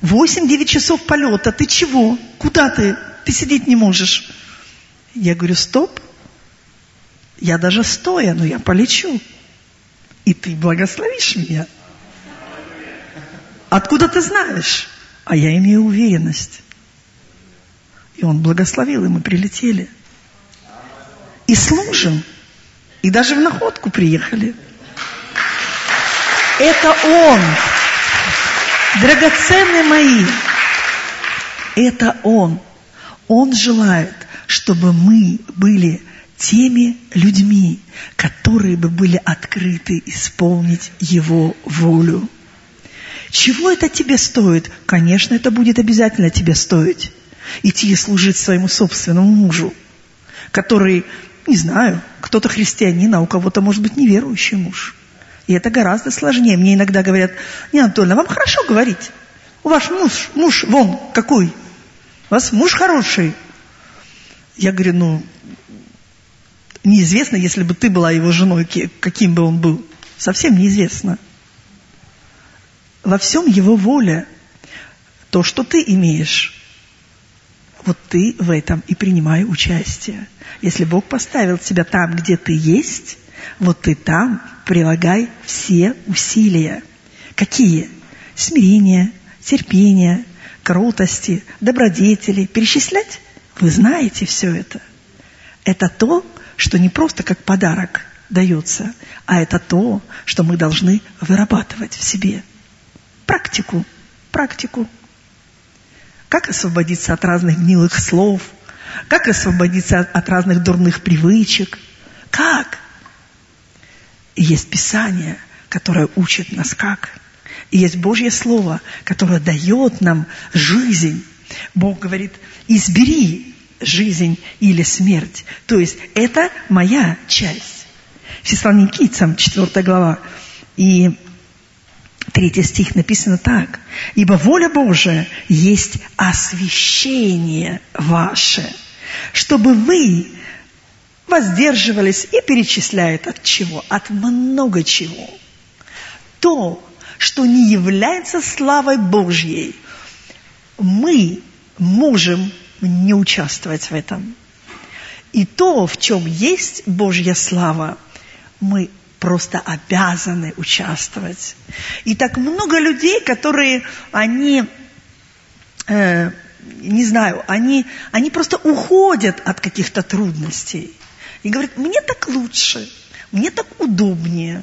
Восемь-девять часов полета, ты чего? Куда ты? Ты сидеть не можешь. Я говорю, стоп. Я даже стоя, но я полечу. И ты благословишь меня. Откуда ты знаешь? А я имею уверенность. И он благословил, и мы прилетели. И служим. И даже в находку приехали. Это Он. Драгоценные мои. Это Он. Он желает, чтобы мы были теми людьми, которые бы были открыты исполнить Его волю. Чего это тебе стоит? Конечно, это будет обязательно тебе стоить. Идти и служить своему собственному мужу, который, не знаю, кто-то христианин, а у кого-то, может быть, неверующий муж. И это гораздо сложнее. Мне иногда говорят, не, Анатольевна, вам хорошо говорить. У вас муж, муж вон какой. У вас муж хороший. Я говорю, ну, неизвестно, если бы ты была его женой, каким бы он был. Совсем неизвестно. Во всем его воля. То, что ты имеешь, вот ты в этом и принимай участие. Если Бог поставил тебя там, где ты есть, вот ты там прилагай все усилия. Какие? Смирение, терпение, крутости, добродетели. Перечислять? Вы знаете все это. Это то, что не просто как подарок дается, а это то, что мы должны вырабатывать в себе. Практику, практику. Как освободиться от разных гнилых слов, как освободиться от разных дурных привычек. Как? И есть Писание, которое учит нас как. И есть Божье Слово, которое дает нам жизнь. Бог говорит, избери жизнь или смерть. То есть это моя часть. Фессалоникийцам, 4 глава. И третий стих написано так. «Ибо воля Божия есть освящение ваше, чтобы вы воздерживались и перечисляет от чего? От много чего. То, что не является славой Божьей, мы можем не участвовать в этом. И то, в чем есть Божья слава, мы просто обязаны участвовать. И так много людей, которые, они, э, не знаю, они, они просто уходят от каких-то трудностей. И говорит, мне так лучше, мне так удобнее,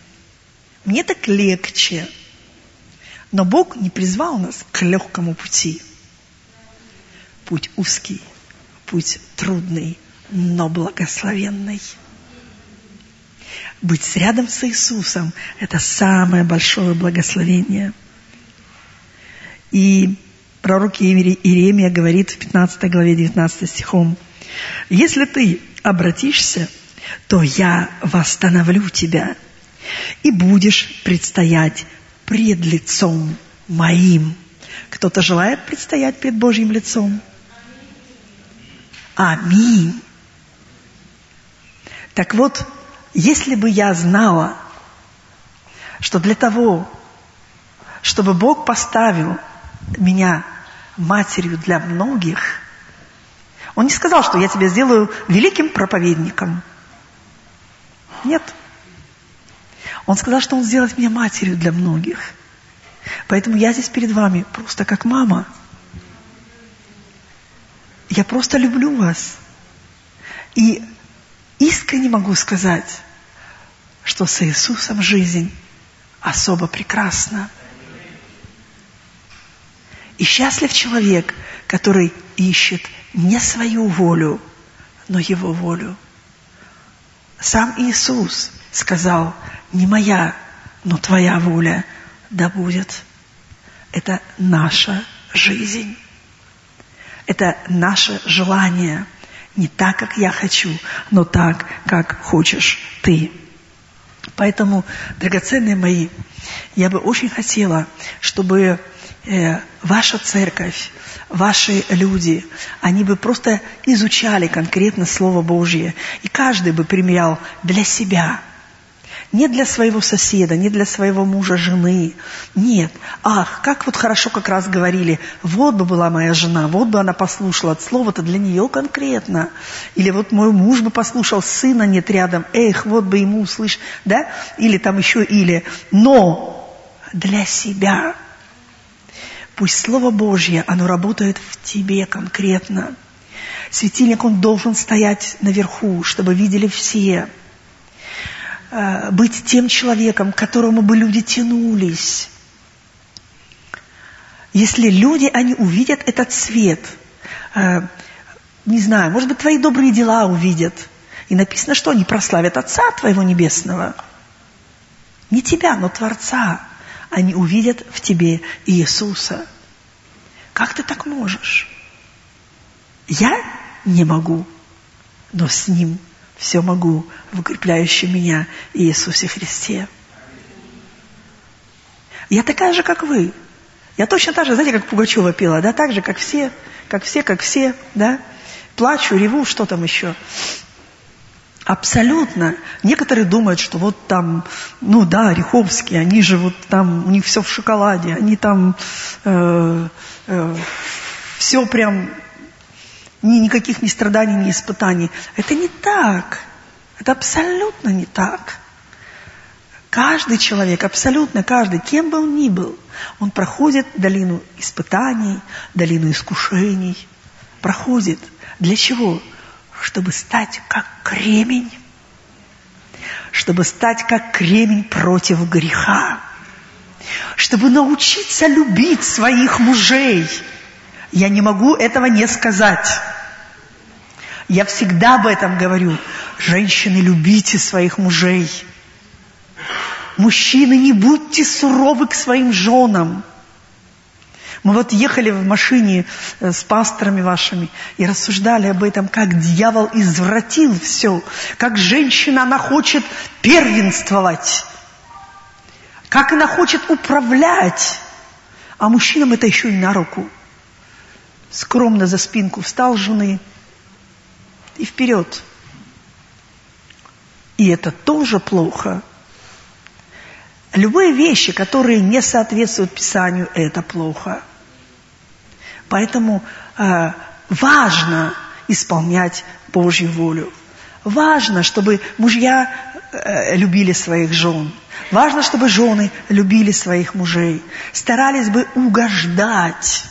мне так легче. Но Бог не призвал нас к легкому пути. Путь узкий, путь трудный, но благословенный. Быть рядом с Иисусом – это самое большое благословение. И пророк Иеремия говорит в 15 главе 19 стихом, «Если ты обратишься, то я восстановлю тебя, и будешь предстоять пред лицом моим. Кто-то желает предстоять пред Божьим лицом? Аминь. Так вот, если бы я знала, что для того, чтобы Бог поставил меня матерью для многих – он не сказал, что я тебя сделаю великим проповедником. Нет. Он сказал, что он сделает меня матерью для многих. Поэтому я здесь перед вами просто как мама. Я просто люблю вас. И искренне могу сказать, что с Иисусом жизнь особо прекрасна. И счастлив человек, который ищет не свою волю, но его волю. Сам Иисус сказал, не моя, но твоя воля да будет. Это наша жизнь. Это наше желание. Не так, как я хочу, но так, как хочешь ты. Поэтому, драгоценные мои, я бы очень хотела, чтобы э, ваша церковь, ваши люди, они бы просто изучали конкретно Слово Божье. И каждый бы примерял для себя – не для своего соседа, не для своего мужа, жены. Нет. Ах, как вот хорошо как раз говорили, вот бы была моя жена, вот бы она послушала. От слова-то для нее конкретно. Или вот мой муж бы послушал, сына нет рядом. Эх, вот бы ему услышать. Да? Или там еще или. Но для себя. Пусть Слово Божье, оно работает в тебе конкретно. Светильник, он должен стоять наверху, чтобы видели все. Э, быть тем человеком, к которому бы люди тянулись. Если люди, они увидят этот свет, э, не знаю, может быть, твои добрые дела увидят. И написано, что они прославят Отца Твоего Небесного. Не тебя, но Творца. Они увидят в тебе Иисуса. Как ты так можешь? Я не могу, но с Ним все могу в укрепляющем меня Иисусе Христе. Я такая же, как вы. Я точно так же, знаете, как Пугачева пела, да, так же, как все, как все, как все, да. Плачу, реву, что там еще. Абсолютно. Некоторые думают, что вот там, ну да, Риховские, они же вот там, у них все в шоколаде, они там э, э, все прям ни никаких ни страданий, ни испытаний. Это не так. Это абсолютно не так. Каждый человек, абсолютно каждый, кем бы он ни был, он проходит долину испытаний, долину искушений. Проходит. Для чего? Чтобы стать как кремень. Чтобы стать как кремень против греха. Чтобы научиться любить своих мужей. Я не могу этого не сказать. Я всегда об этом говорю. Женщины, любите своих мужей. Мужчины, не будьте суровы к своим женам. Мы вот ехали в машине э, с пасторами вашими и рассуждали об этом, как дьявол извратил все, как женщина, она хочет первенствовать, как она хочет управлять, а мужчинам это еще и на руку. Скромно за спинку встал жены – и вперед. И это тоже плохо. Любые вещи, которые не соответствуют Писанию, это плохо. Поэтому э, важно исполнять Божью волю. Важно, чтобы мужья э, любили своих жен. Важно, чтобы жены любили своих мужей. Старались бы угождать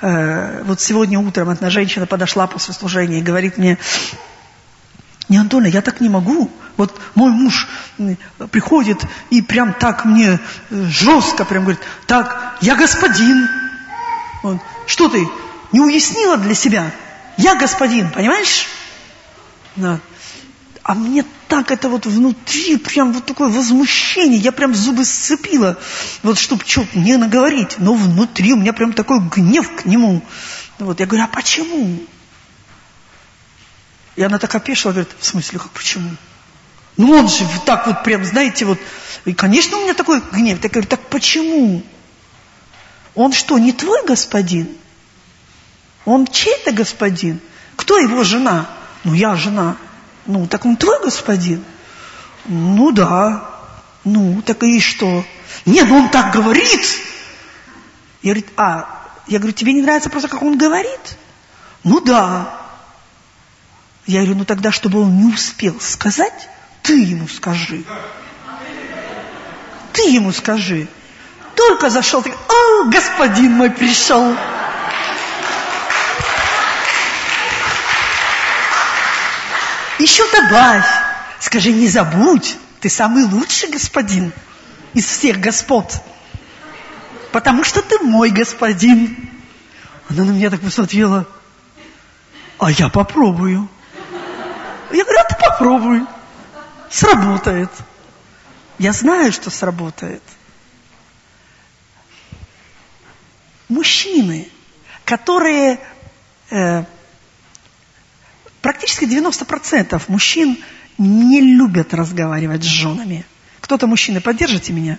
вот сегодня утром одна женщина подошла после служения и говорит мне, не, Антоня, я так не могу. Вот мой муж приходит и прям так мне э, жестко прям говорит, так, я господин. Он, что ты, не уяснила для себя? Я господин, понимаешь? Да. А мне так это вот внутри, прям вот такое возмущение, я прям зубы сцепила, вот чтобы что-то не наговорить, но внутри у меня прям такой гнев к нему. Вот, я говорю, а почему? И она так опешила, говорит, в смысле, как почему? Ну он же так вот прям, знаете, вот, и, конечно, у меня такой гнев. Я говорю, так почему? Он что, не твой господин? Он чей-то господин? Кто его жена? Ну, я жена. Ну, так он твой господин? Ну да. Ну, так и что? Нет, ну он так говорит. Я говорю, а, я говорю, тебе не нравится просто, как он говорит? Ну да. Я говорю, ну тогда, чтобы он не успел сказать, ты ему скажи. Ты ему скажи. Только зашел, ты, о, господин мой пришел. Еще добавь. Скажи, не забудь, ты самый лучший господин из всех господ. Потому что ты мой господин. Она на меня так посмотрела. А я попробую. Я говорю, а ты попробуй. Сработает. Я знаю, что сработает. Мужчины, которые э, практически 90% мужчин не любят разговаривать с женами. Кто-то мужчины, поддержите меня?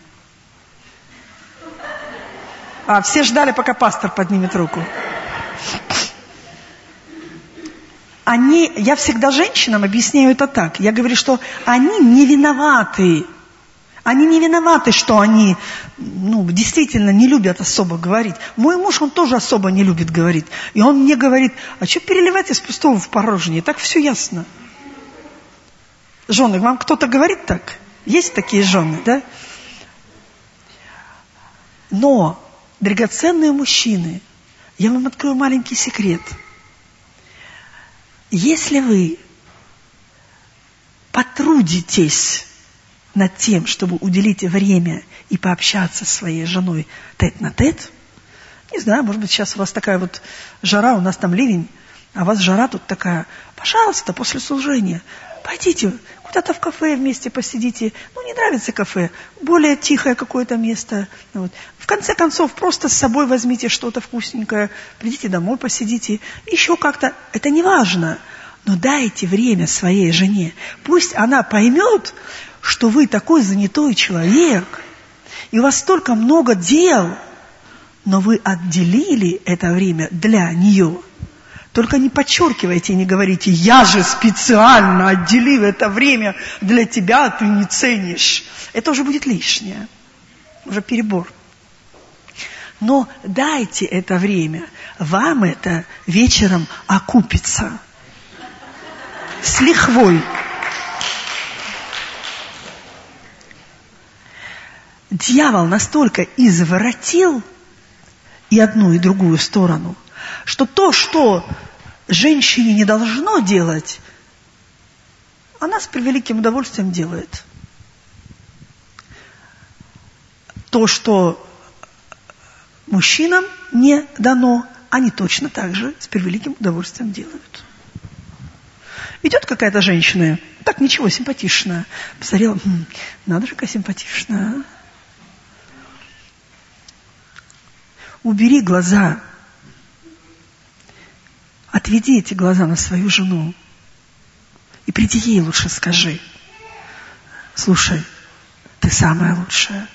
А, все ждали, пока пастор поднимет руку. Они, я всегда женщинам объясняю это так. Я говорю, что они не виноваты. Они не виноваты, что они ну, действительно не любят особо говорить. Мой муж, он тоже особо не любит говорить. И он мне говорит, а что переливать из пустого в порожнее? Так все ясно. Жены, вам кто-то говорит так? Есть такие жены, да? Но, драгоценные мужчины, я вам открою маленький секрет. Если вы потрудитесь над тем, чтобы уделить время и пообщаться с своей женой тет на тет, не знаю, может быть, сейчас у вас такая вот жара, у нас там ливень, а у вас жара тут такая, пожалуйста, после служения, пойдите куда-то в кафе вместе посидите. Ну, не нравится кафе, более тихое какое-то место. Вот. В конце концов, просто с собой возьмите что-то вкусненькое, придите домой, посидите. Еще как-то, это не важно, но дайте время своей жене. Пусть она поймет, что вы такой занятой человек, и у вас столько много дел, но вы отделили это время для нее – только не подчеркивайте и не говорите, я же специально отделил это время для тебя, а ты не ценишь. Это уже будет лишнее, уже перебор. Но дайте это время, вам это вечером окупится. С лихвой. Дьявол настолько изворотил и одну, и другую сторону, что то, что женщине не должно делать, она с превеликим удовольствием делает. То, что мужчинам не дано, они точно так же с превеликим удовольствием делают. Идет какая-то женщина, так ничего, симпатичная. Посмотрела, хм, надо же, какая симпатичная. Убери глаза Отведи эти глаза на свою жену. И приди ей лучше скажи. Слушай, ты самая лучшая.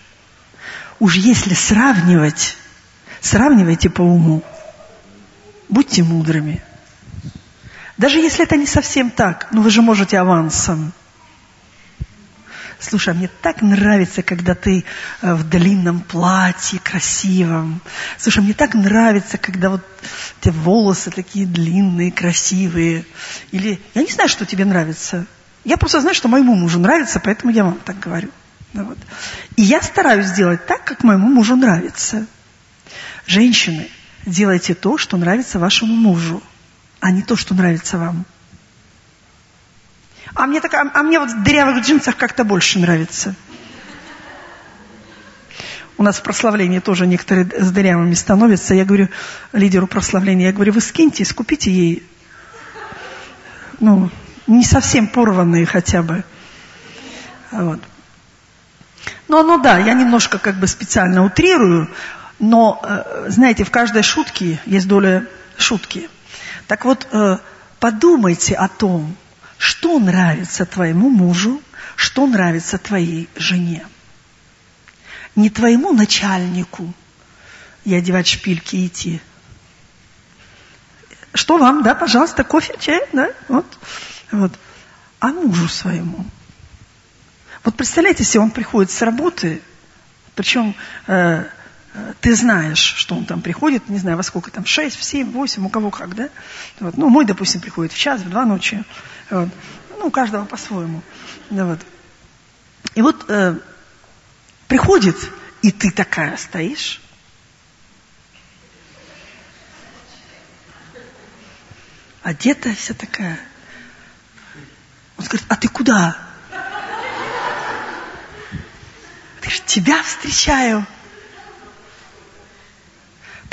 Уж если сравнивать, сравнивайте по уму. Будьте мудрыми. Даже если это не совсем так, но вы же можете авансом. Слушай, а мне так нравится, когда ты э, в длинном платье, красивом. Слушай, а мне так нравится, когда вот те волосы такие длинные, красивые. Или я не знаю, что тебе нравится. Я просто знаю, что моему мужу нравится, поэтому я вам так говорю. Ну, вот. И я стараюсь сделать так, как моему мужу нравится. Женщины, делайте то, что нравится вашему мужу, а не то, что нравится вам. А мне, так, а, а мне вот в дырявых джинсах как-то больше нравится. У нас в прославлении тоже некоторые с дырявыми становятся. Я говорю лидеру прославления, я говорю, вы скиньте, скупите ей, ну, не совсем порванные хотя бы. Вот. Ну, ну да, я немножко как бы специально утрирую, но, э, знаете, в каждой шутке есть доля шутки. Так вот, э, подумайте о том, что нравится твоему мужу, что нравится твоей жене. Не твоему начальнику и одевать шпильки идти. Что вам, да, пожалуйста, кофе, чай, да, вот, вот. А мужу своему. Вот представляете себе, он приходит с работы, причем э, ты знаешь, что он там приходит, не знаю, во сколько там, в шесть, в семь, в восемь, у кого как, да? Вот. Ну, мой, допустим, приходит в час, в два ночи. Вот. Ну, у каждого по-своему. Да, вот. И вот э, приходит, и ты такая стоишь. Одетая вся такая. куда? Ты же тебя встречаю.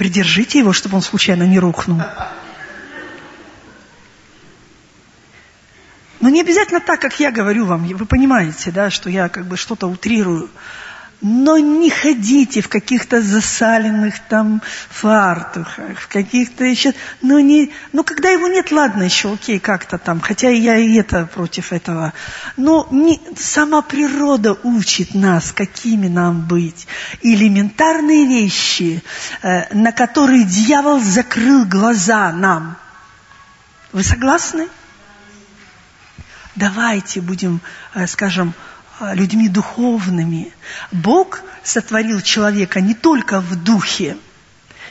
Придержите его, чтобы он случайно не рухнул. Но не обязательно так, как я говорю вам. Вы понимаете, да, что я как бы что-то утрирую. Но не ходите в каких-то засаленных там фартухах, в каких-то еще... Ну, не, ну, когда его нет, ладно, еще окей, как-то там. Хотя я и это против этого. Но не, сама природа учит нас, какими нам быть. Элементарные вещи, э, на которые дьявол закрыл глаза нам. Вы согласны? Давайте будем, э, скажем, людьми духовными. Бог сотворил человека не только в духе.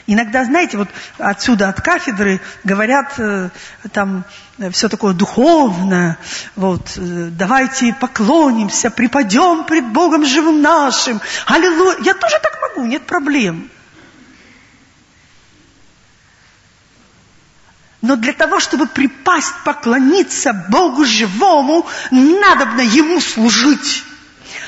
Иногда, знаете, вот отсюда от кафедры говорят э, там все такое духовное, вот, давайте поклонимся, припадем пред Богом живым нашим. Аллилуйя. Я тоже так могу, нет проблем. Но для того, чтобы припасть, поклониться Богу живому, надобно Ему служить.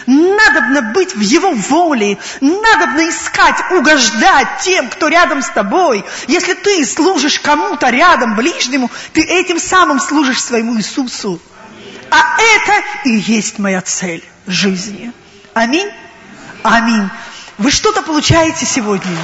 Надобно быть в Его воле, надобно искать, угождать тем, кто рядом с тобой. Если ты служишь кому-то рядом, ближнему, ты этим самым служишь своему Иисусу. А это и есть моя цель жизни. Аминь? Аминь. Вы что-то получаете сегодня?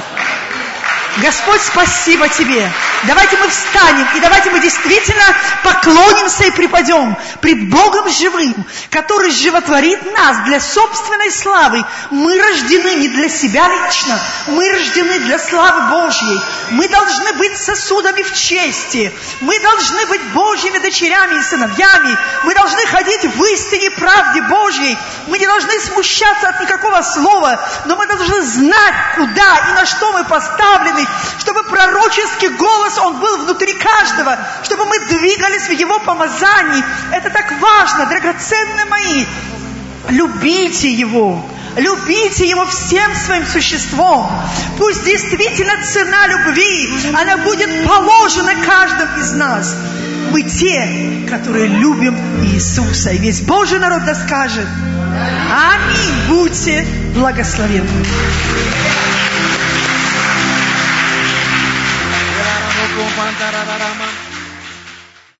Господь, спасибо Тебе. Давайте мы встанем, и давайте мы действительно поклонимся и припадем пред Богом живым, который животворит нас для собственной славы. Мы рождены не для себя лично, мы рождены для славы Божьей. Мы должны быть сосудами в чести. Мы должны быть Божьими дочерями и сыновьями. Мы должны ходить в истине правде Божьей. Мы не должны смущаться от никакого слова, но мы должны знать, куда и на что мы поставлены, чтобы пророческий голос, он был внутри каждого, чтобы мы двигались в его помазании. Это так важно, драгоценные мои. Любите его. Любите Его всем своим существом. Пусть действительно цена любви, она будет положена каждым из нас. Мы те, которые любим Иисуса. И весь Божий народ да скажет. Аминь. Будьте благословенны. Rupa man.